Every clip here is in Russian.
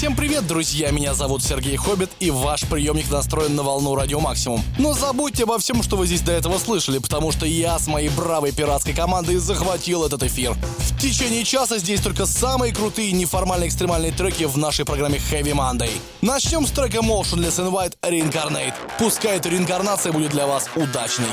Всем привет, друзья! Меня зовут Сергей Хоббит, и ваш приемник настроен на волну Радио Максимум. Но забудьте обо всем, что вы здесь до этого слышали, потому что я с моей бравой пиратской командой захватил этот эфир. В течение часа здесь только самые крутые неформальные экстремальные треки в нашей программе Heavy Monday. Начнем с трека Motionless and White Reincarnate. Пускай эта реинкарнация будет для вас удачной.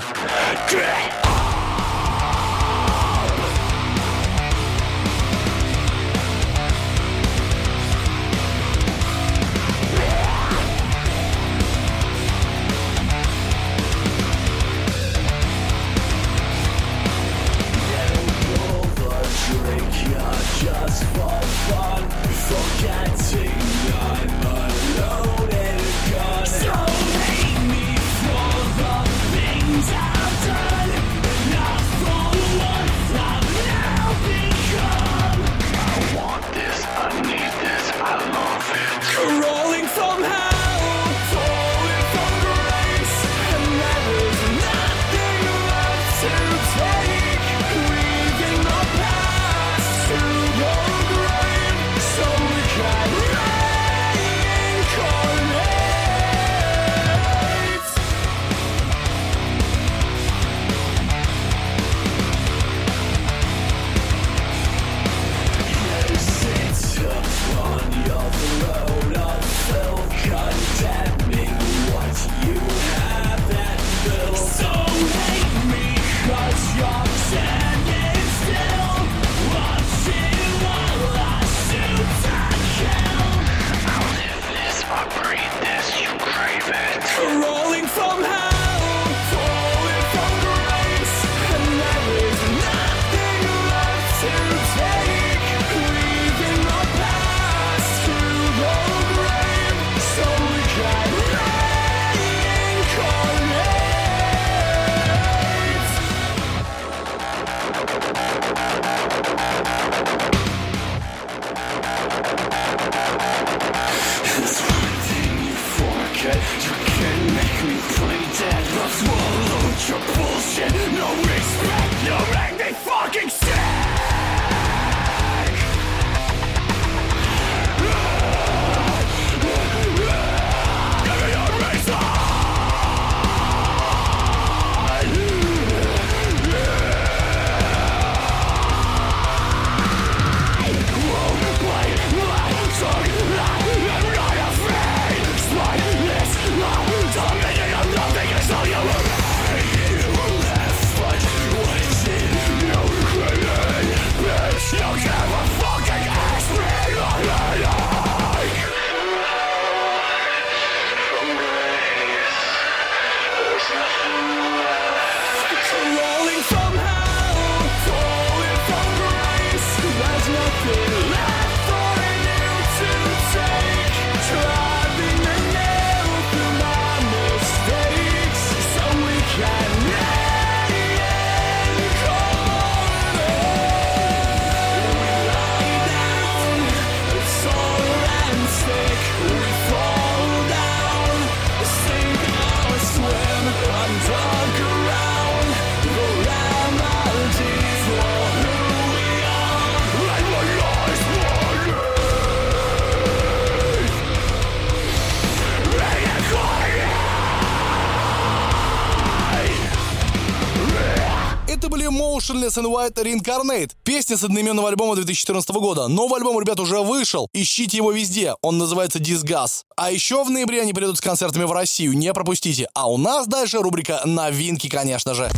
Motionless and White Reincarnate. Песня с одноименного альбома 2014 года. Новый альбом, ребят, уже вышел. Ищите его везде. Он называется Disgust. А еще в ноябре они придут с концертами в Россию. Не пропустите. А у нас дальше рубрика «Новинки», конечно же.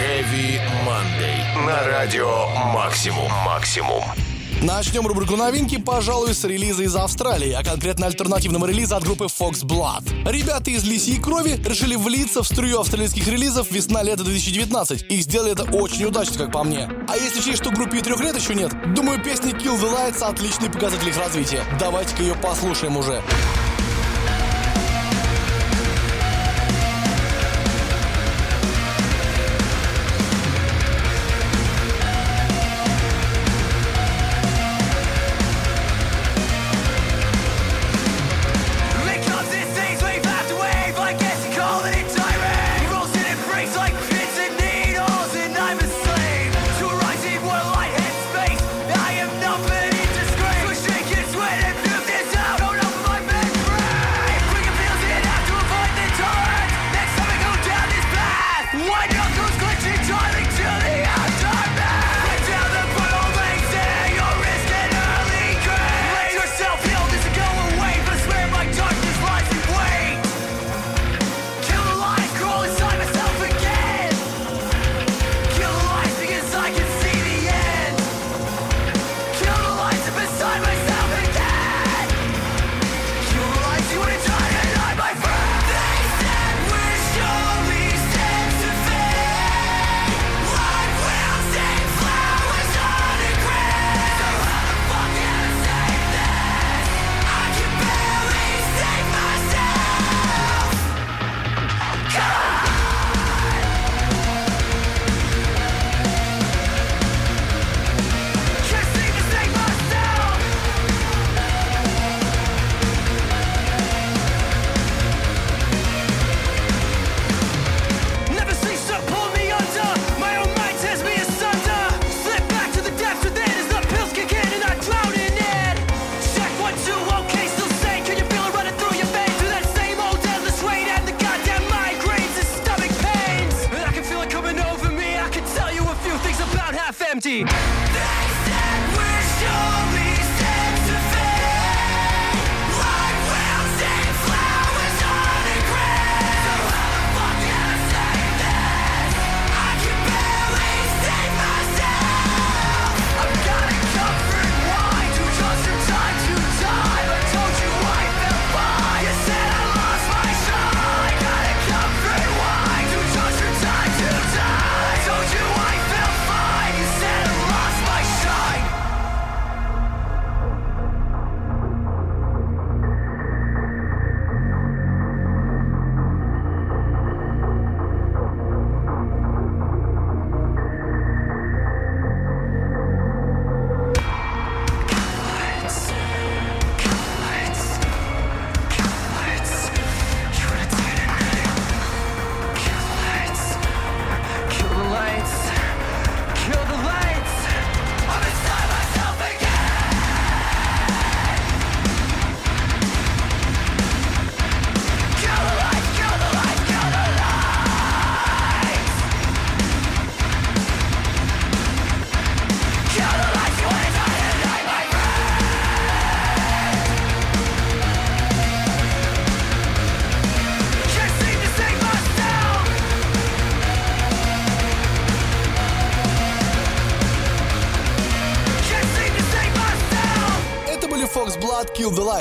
Heavy Monday. На радио Максимум. Максимум. Начнем рубрику новинки, пожалуй, с релиза из Австралии, а конкретно альтернативного релиза от группы Fox Blood. Ребята из Лиси и Крови решили влиться в струю австралийских релизов весна-лето 2019. Их сделали это очень удачно, как по мне. А если учесть, что группе и трех лет еще нет, думаю, песня Kill the Lights отличный показатель их развития. Давайте-ка ее послушаем уже. Because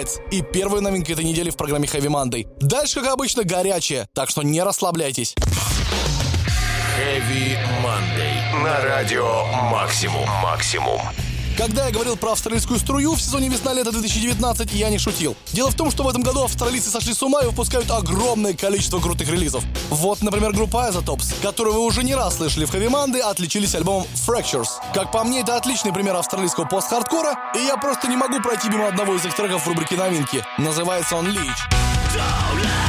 Lights и первая новинка этой недели в программе Heavy Monday. Дальше, как обычно, горячее, так что не расслабляйтесь. Heavy Monday. На радио Максимум. Максимум. Когда я говорил про австралийскую струю в сезоне весна-лето 2019, я не шутил. Дело в том, что в этом году австралийцы сошли с ума и выпускают огромное количество крутых релизов. Вот, например, группа Isotopes, которую вы уже не раз слышали в Monday, отличились альбомом Fractures. Как по мне, это отличный пример австралийского пост-хардкора, и я просто не могу пройти мимо одного из их треков в рубрике новинки. Называется он Leech.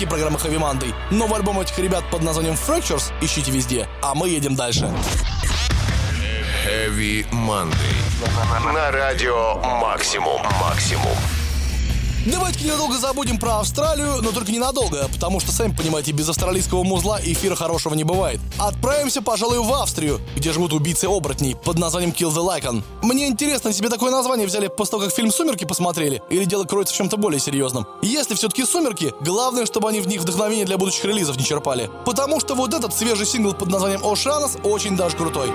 Новинки программы Heavy Monday. Новый альбом этих ребят под названием Fractures ищите везде, а мы едем дальше. Heavy Monday. На радио Максимум. Максимум. Давайте ненадолго забудем про Австралию, но только ненадолго, потому что, сами понимаете, без австралийского музла эфира хорошего не бывает. Отправимся, пожалуй, в Австрию, где живут убийцы-оборотней под названием Kill the Lycan. Мне интересно, себе такое название взяли после того, как фильм «Сумерки» посмотрели, или дело кроется в чем-то более серьезном. Если все-таки «Сумерки», главное, чтобы они в них вдохновение для будущих релизов не черпали. Потому что вот этот свежий сингл под названием «Oceanus» очень даже крутой.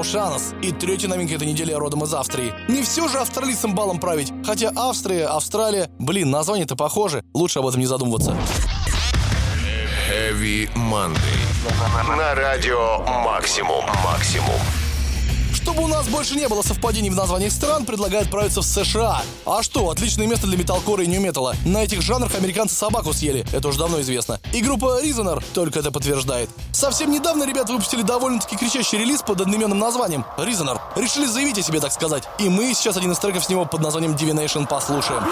Oceanus. И третья новинка этой недели родом из Австрии. Не все же австралийцам балом править. Хотя Австрия, Австралия... Блин, название-то похоже. Лучше об этом не задумываться. Heavy Monday. На радио Максимум. Максимум. Чтобы у нас больше не было совпадений в названиях стран, предлагают отправиться в США. А что, отличное место для металкора и нью-металла. На этих жанрах американцы собаку съели, это уже давно известно. И группа Reasoner только это подтверждает. Совсем недавно ребята выпустили довольно-таки кричащий релиз под одноименным названием Reasoner. Решили заявить о себе, так сказать. И мы сейчас один из треков с него под названием Divination послушаем.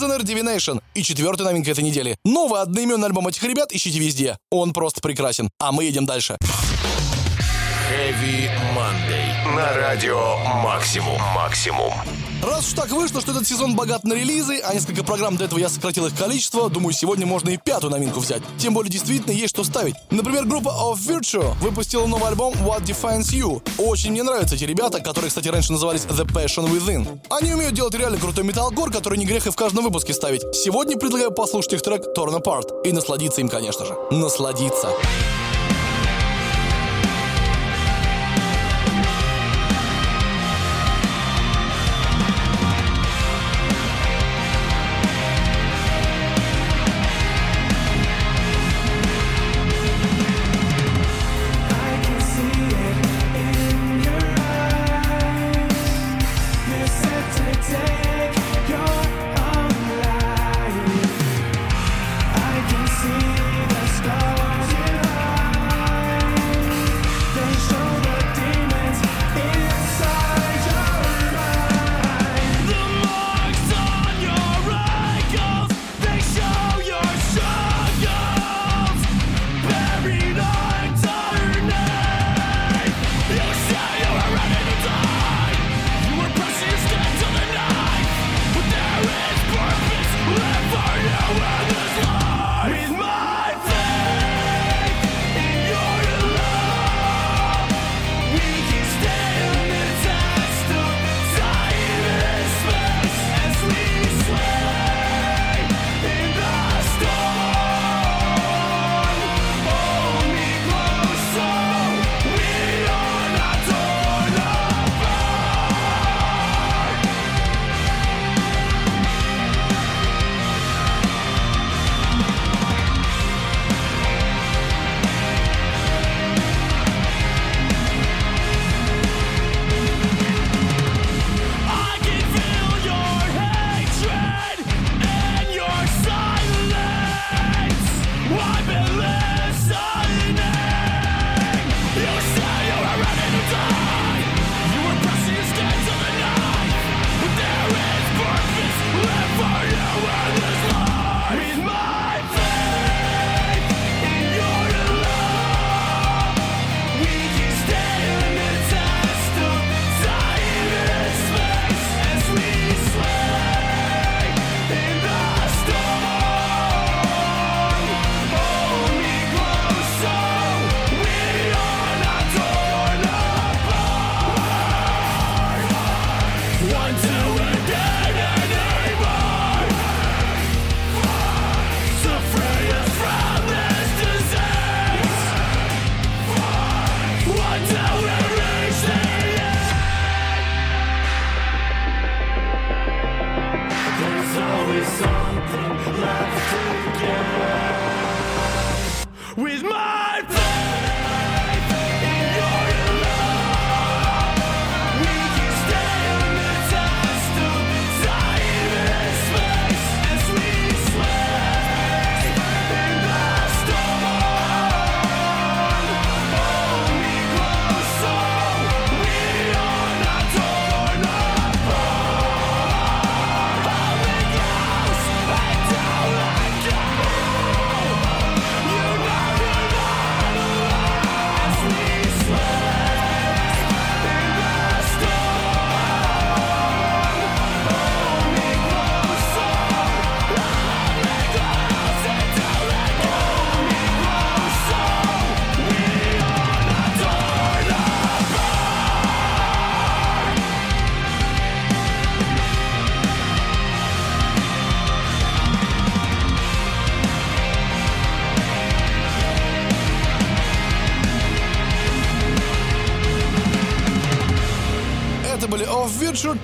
Okay. Divination и четвертая новинка этой недели. Новый одноименный альбом этих ребят ищите везде. Он просто прекрасен. А мы едем дальше. Heavy Monday. На радио Максимум. Максимум. Раз уж так вышло, что этот сезон богат на релизы, а несколько программ до этого я сократил их количество, думаю, сегодня можно и пятую новинку взять. Тем более, действительно, есть что ставить. Например, группа Of Virtue выпустила новый альбом What Defines You. Очень мне нравятся эти ребята, которые, кстати, раньше назывались The Passion Within. Они умеют делать реально крутой металлгор, который не грех и в каждом выпуске ставить. Сегодня предлагаю послушать их трек Torn Apart и насладиться им, конечно же. Насладиться. Future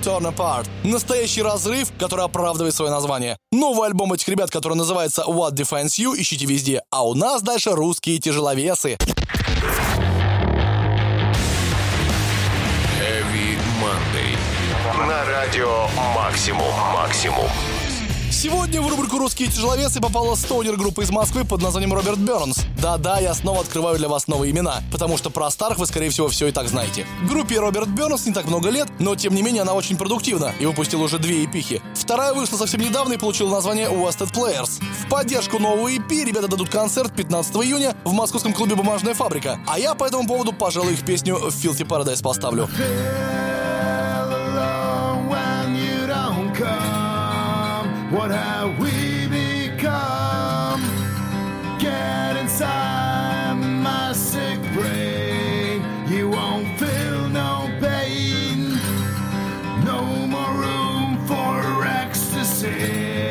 Turn Apart. Настоящий разрыв, который оправдывает свое название. Новый альбом этих ребят, который называется What Defines You, ищите везде. А у нас дальше русские тяжеловесы. Heavy Monday. На радио Максимум Максимум. Сегодня в рубрику «Русские тяжеловесы» попала стоунер группа из Москвы под названием Роберт Бернс. Да-да, я снова открываю для вас новые имена, потому что про старых вы, скорее всего, все и так знаете. Группе Роберт Бернс не так много лет, но тем не менее она очень продуктивна и выпустила уже две эпихи. Вторая вышла совсем недавно и получила название Wasted Players. В поддержку нового EP ребята дадут концерт 15 июня в московском клубе «Бумажная фабрика». А я по этому поводу, пожалуй, их песню «Filthy Paradise» поставлю. What have we become? Get inside my sick brain. You won't feel no pain. No more room for ecstasy.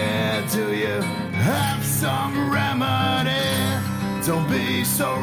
Do you have some remedy? Don't be so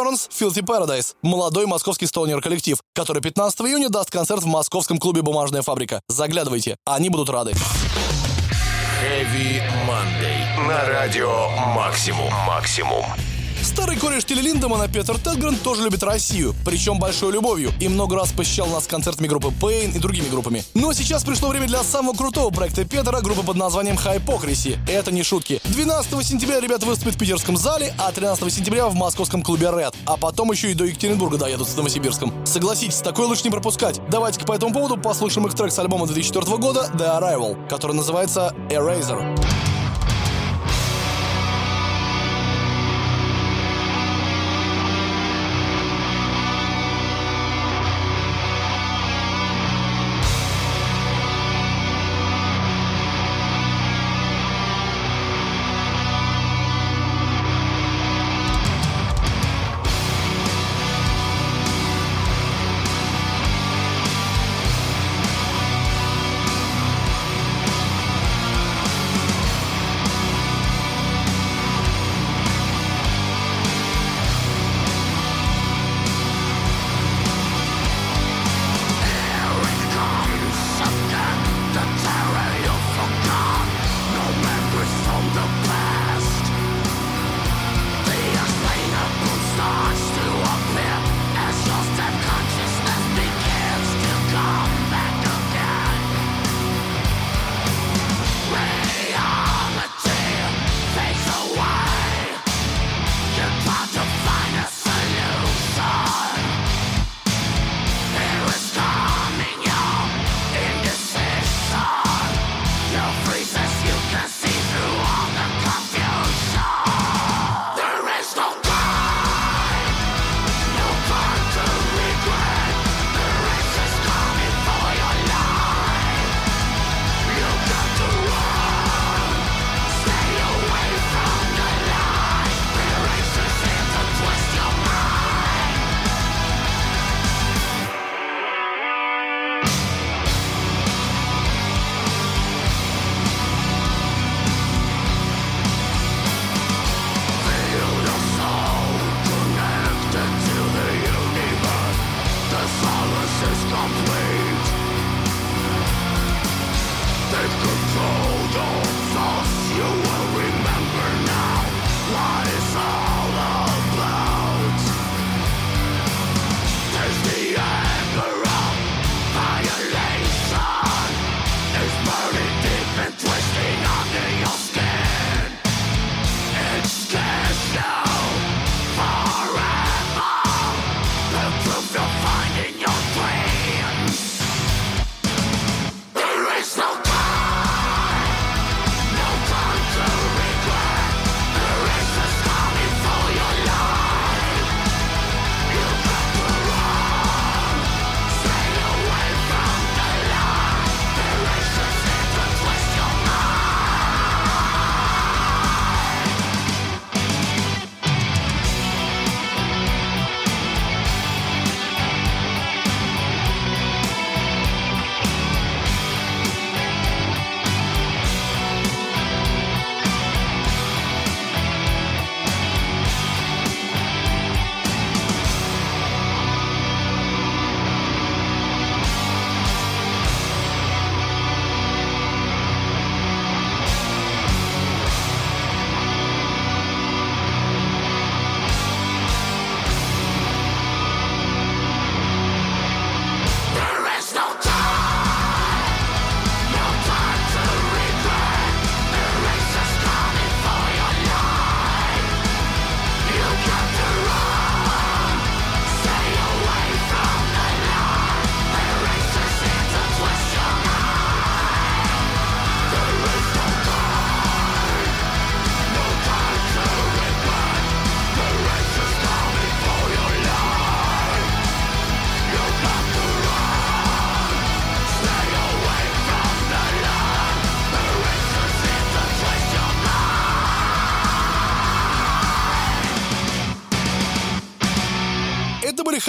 Burns Filthy Paradise, молодой московский столнер-коллектив, который 15 июня даст концерт в московском клубе «Бумажная фабрика». Заглядывайте, они будут рады. Heavy Monday. На радио «Максимум». «Максимум». Старый кореш Тилли Линдемана Петер Тедгрен тоже любит Россию, причем большой любовью, и много раз посещал нас концертами группы Pain и другими группами. Но сейчас пришло время для самого крутого проекта Петера, группы под названием Hypocrisy. Это не шутки. 12 сентября ребята выступят в питерском зале, а 13 сентября в московском клубе Red. А потом еще и до Екатеринбурга доедут с Новосибирском. Согласитесь, такое лучше не пропускать. Давайте-ка по этому поводу послушаем их трек с альбома 2004 года The Arrival, который называется Eraser.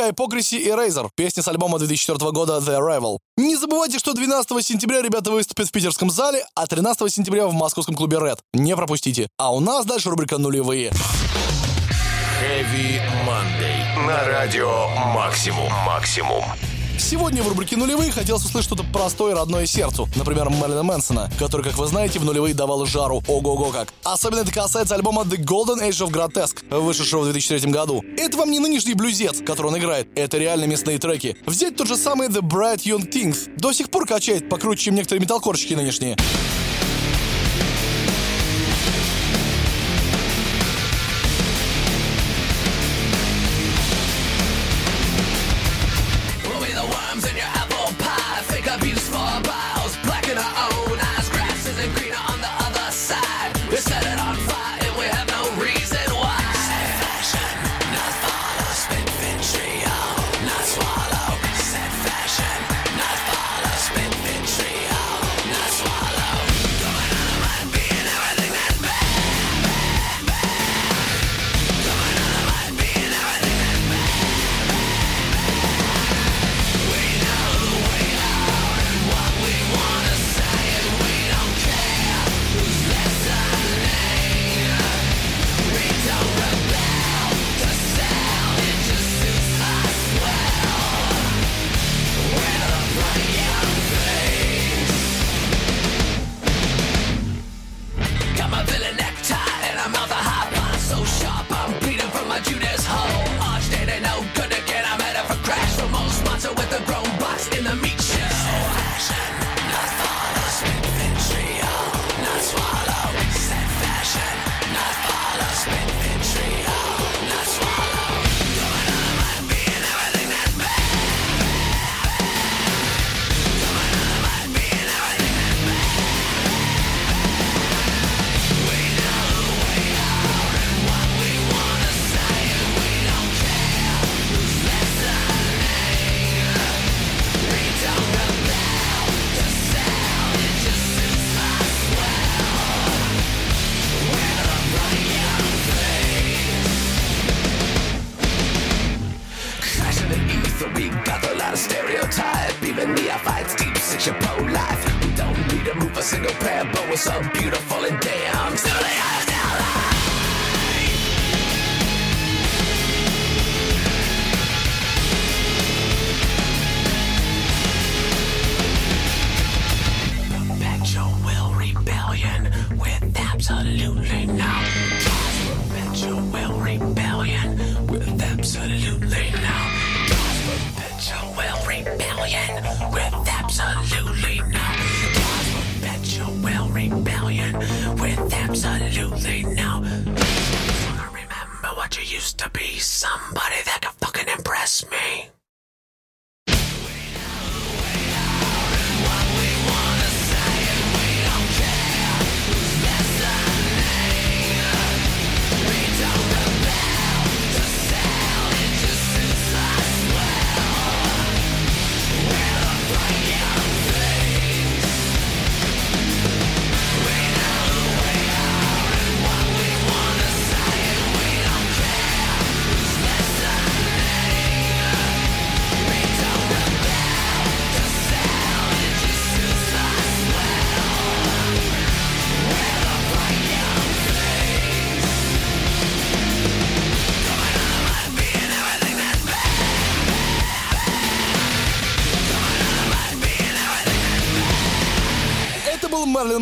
Hypocrisy и Razer, песня с альбома 2004 года The Arrival. Не забывайте, что 12 сентября ребята выступят в питерском зале, а 13 сентября в московском клубе Red. Не пропустите. А у нас дальше рубрика «Нулевые». Heavy Monday. На радио «Максимум». «Максимум». Сегодня в рубрике «Нулевые» хотелось услышать что-то простое родное сердцу. Например, Мэрилина Мэнсона, который, как вы знаете, в нулевые давал жару. Ого-го как. Особенно это касается альбома The Golden Age of Grotesque, вышедшего в 2003 году. Это вам не нынешний блюзец, который он играет. Это реально мясные треки. Взять тот же самый The Bright Young Things. До сих пор качает покруче, чем некоторые металкорщики нынешние. not a stereotype. Even neophytes deep six your pro life. We don't need to move a single pair, but we're so beautiful and damn. Still they are still alive. absolutely now. Remember what you used to be, somebody that could fucking impress me.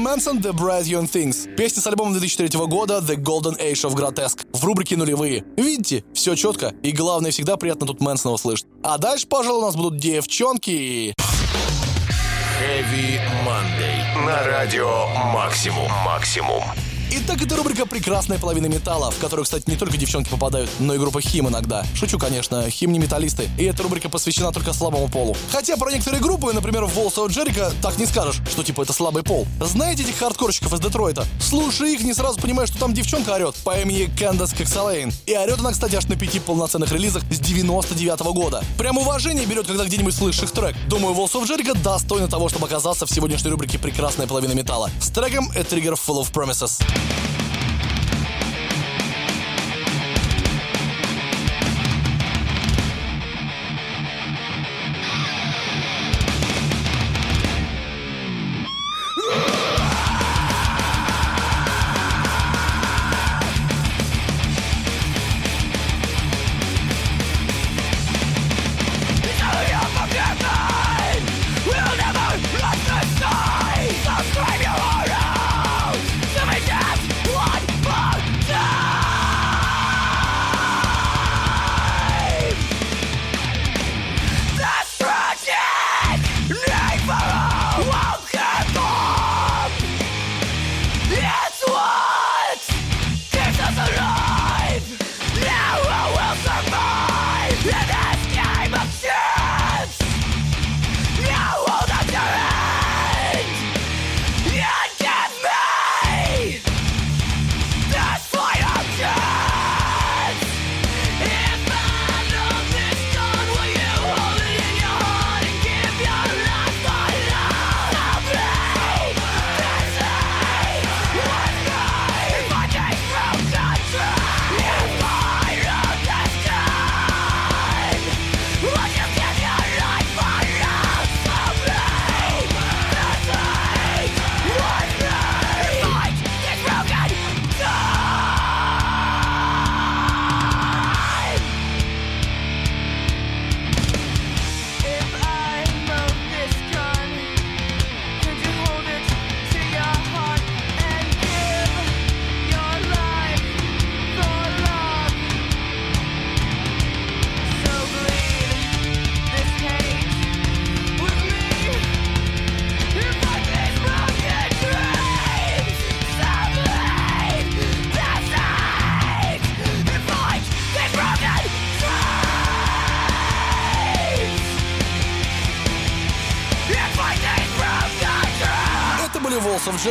Мэнсон «The Bright Young Things». Песня с альбома 2003 года «The Golden Age of Grotesque» в рубрике «Нулевые». Видите, все четко, и главное, всегда приятно тут Мэнсона услышать. А дальше, пожалуй, у нас будут девчонки. Heavy Monday. На радио «Максимум». «Максимум». Итак, это рубрика «Прекрасная половина металла», в которую, кстати, не только девчонки попадают, но и группа HIM иногда. Шучу, конечно, HIM не металлисты, и эта рубрика посвящена только слабому полу. Хотя про некоторые группы, например, Walls of Jericho, так не скажешь, что типа это слабый пол. Знаете этих хардкорщиков из Детройта? Слушай их, не сразу понимаешь, что там девчонка орет по имени Кэндас Коксалейн. И орет она, кстати, аж на пяти полноценных релизах с 99 -го года. Прям уважение берет, когда где-нибудь слышишь их трек. Думаю, Волс Джерика достойна того, чтобы оказаться в сегодняшней рубрике «Прекрасная половина металла». С треком A Trigger Full of Promises. Bye.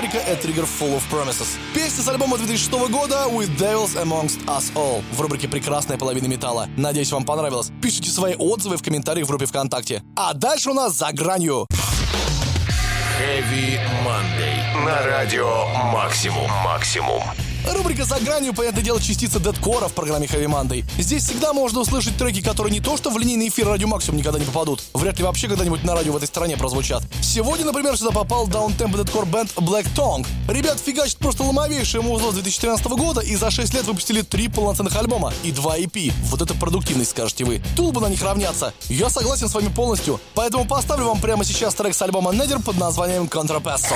Jericho и Trigger Full of Promises. Песня с альбома 2006 года With Devils Amongst Us All в рубрике «Прекрасная половина металла». Надеюсь, вам понравилось. Пишите свои отзывы в комментариях в группе ВКонтакте. А дальше у нас «За гранью». Heavy Monday. На радио «Максимум». «Максимум». Рубрика «За гранью», понятное дело, частица дедкора в программе Heavy Monday. Здесь всегда можно услышать треки, которые не то что в линейный эфир Радио Максимум никогда не попадут, вряд ли вообще когда-нибудь на радио в этой стране прозвучат. Сегодня, например, сюда попал даунтемпо дедкор бенд Black Tongue. Ребят фигачат просто ломовейшее музло с 2013 года и за 6 лет выпустили три полноценных альбома и два EP. Вот это продуктивность, скажете вы. Тулбы на них равняться. Я согласен с вами полностью, поэтому поставлю вам прямо сейчас трек с альбома Недер под названием Contrapasso.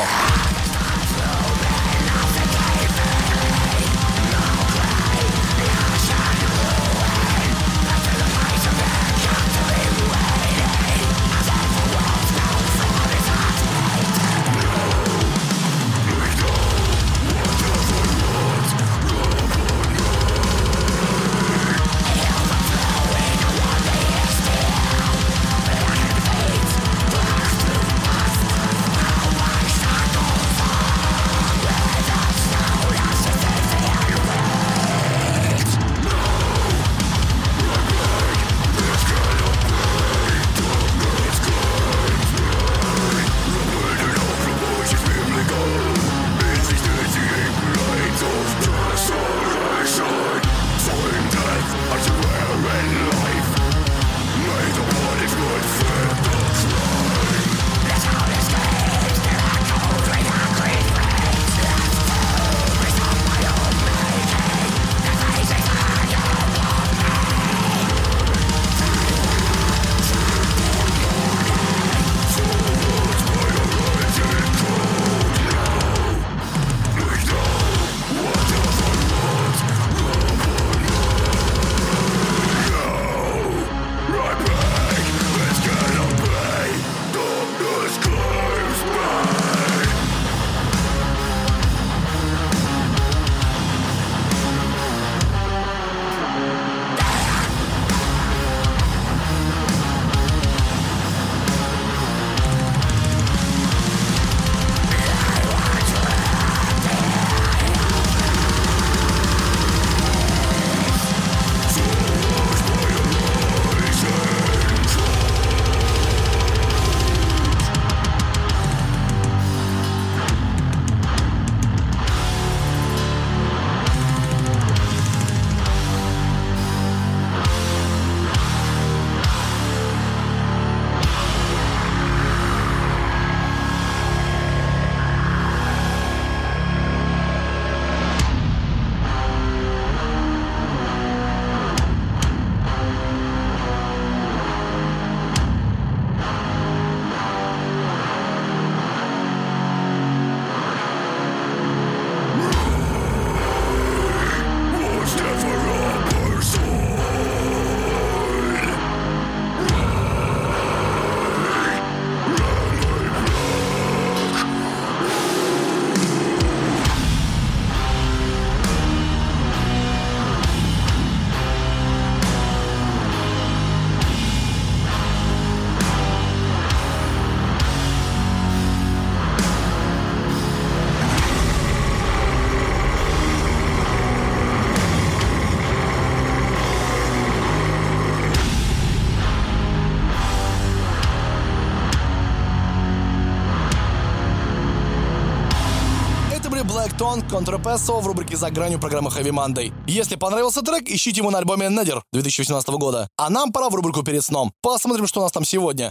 Тон Контрапессо в рубрике «За гранью» программы Heavy Monday. Если понравился трек, ищите его на альбоме Недер 2018 года. А нам пора в рубрику «Перед сном». Посмотрим, что у нас там сегодня.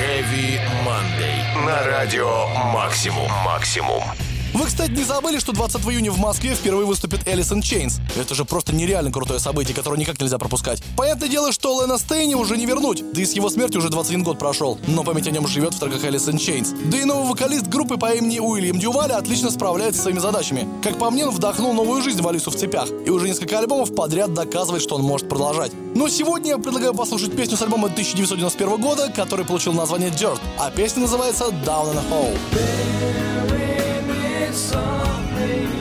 Heavy Monday. На радио «Максимум». «Максимум». Вы, кстати, не забыли, что 20 июня в Москве впервые выступит Alice in Chains. Это же просто нереально крутое событие, которое никак нельзя пропускать. Понятное дело, что Лейна Стейли уже не вернуть, да и с его смерти уже 21 год прошел, но память о нем живет в треках Alice in Chains. Да и новый вокалист группы по имени Уильям Дюваль отлично справляется с своими задачами. Как по мне, он вдохнул новую жизнь в Алису в цепях, и уже несколько альбомов подряд доказывает, что он может продолжать. Но сегодня я предлагаю послушать песню с альбома 1991 года, который получил название Dirt, а песня называется Down in a Hole. something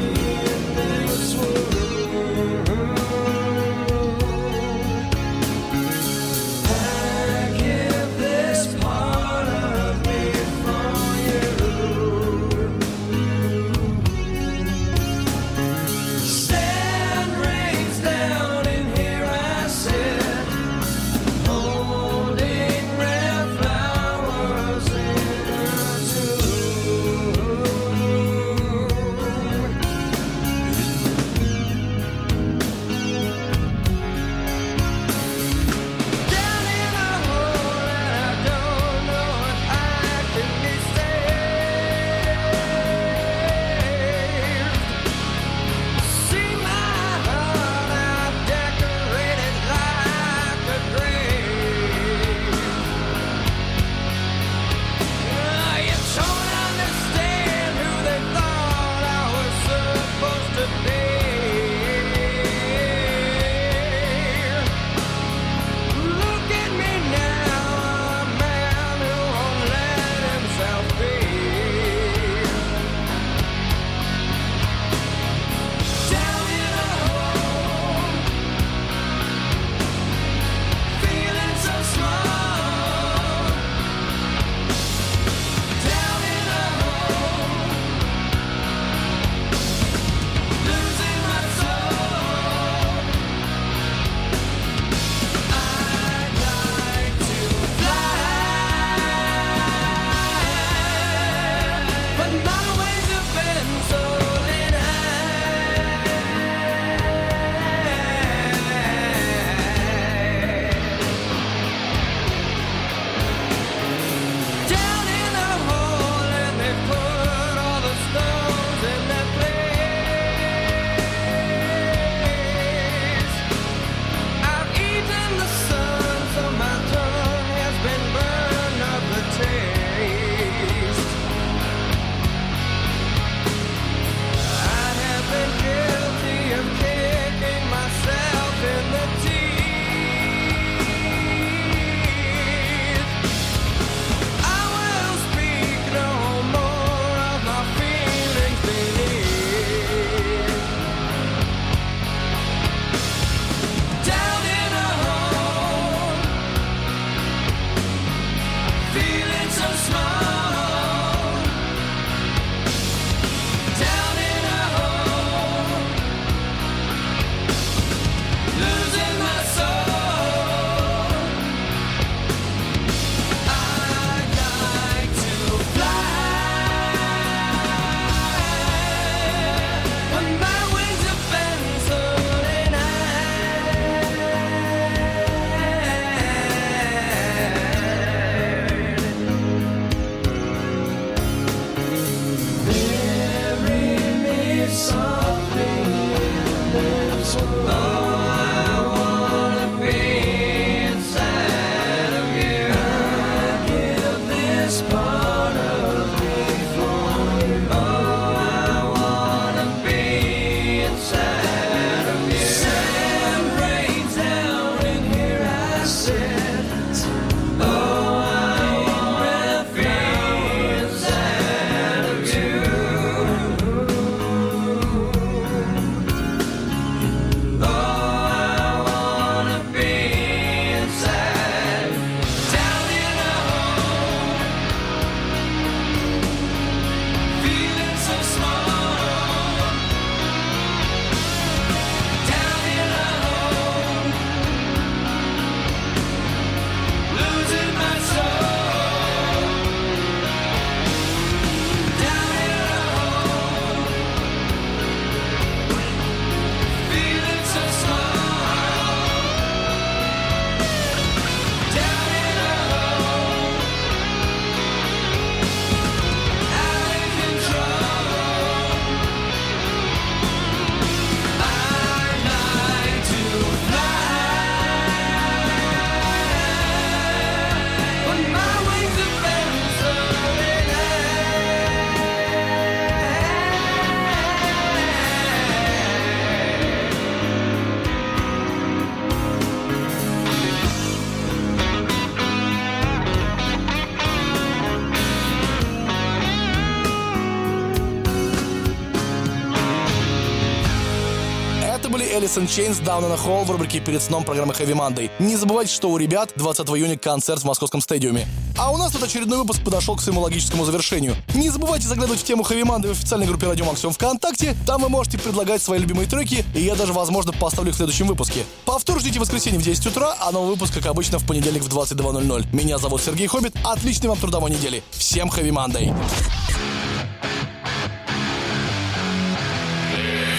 Alice in Chains Down in a Hole в рубрике «Перед сном» программы Heavy Monday. Не забывайте, что у ребят 20 июня концерт в московском стадиуме. А у нас тут очередной выпуск подошел к своему логическому завершению. Не забывайте заглядывать в тему Heavy Monday в официальной группе Радио Максимум ВКонтакте. Там вы можете предлагать свои любимые треки, и я даже, возможно, поставлю их в следующем выпуске. Повтор ждите в воскресенье в 10 утра, а новый выпуск, как обычно, в понедельник в 22.00. Меня зовут Сергей Хоббит. Отличной вам трудовой недели. Всем Heavy Monday.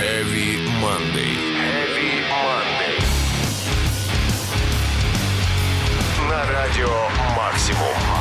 Heavy Monday. На радио «Максимум».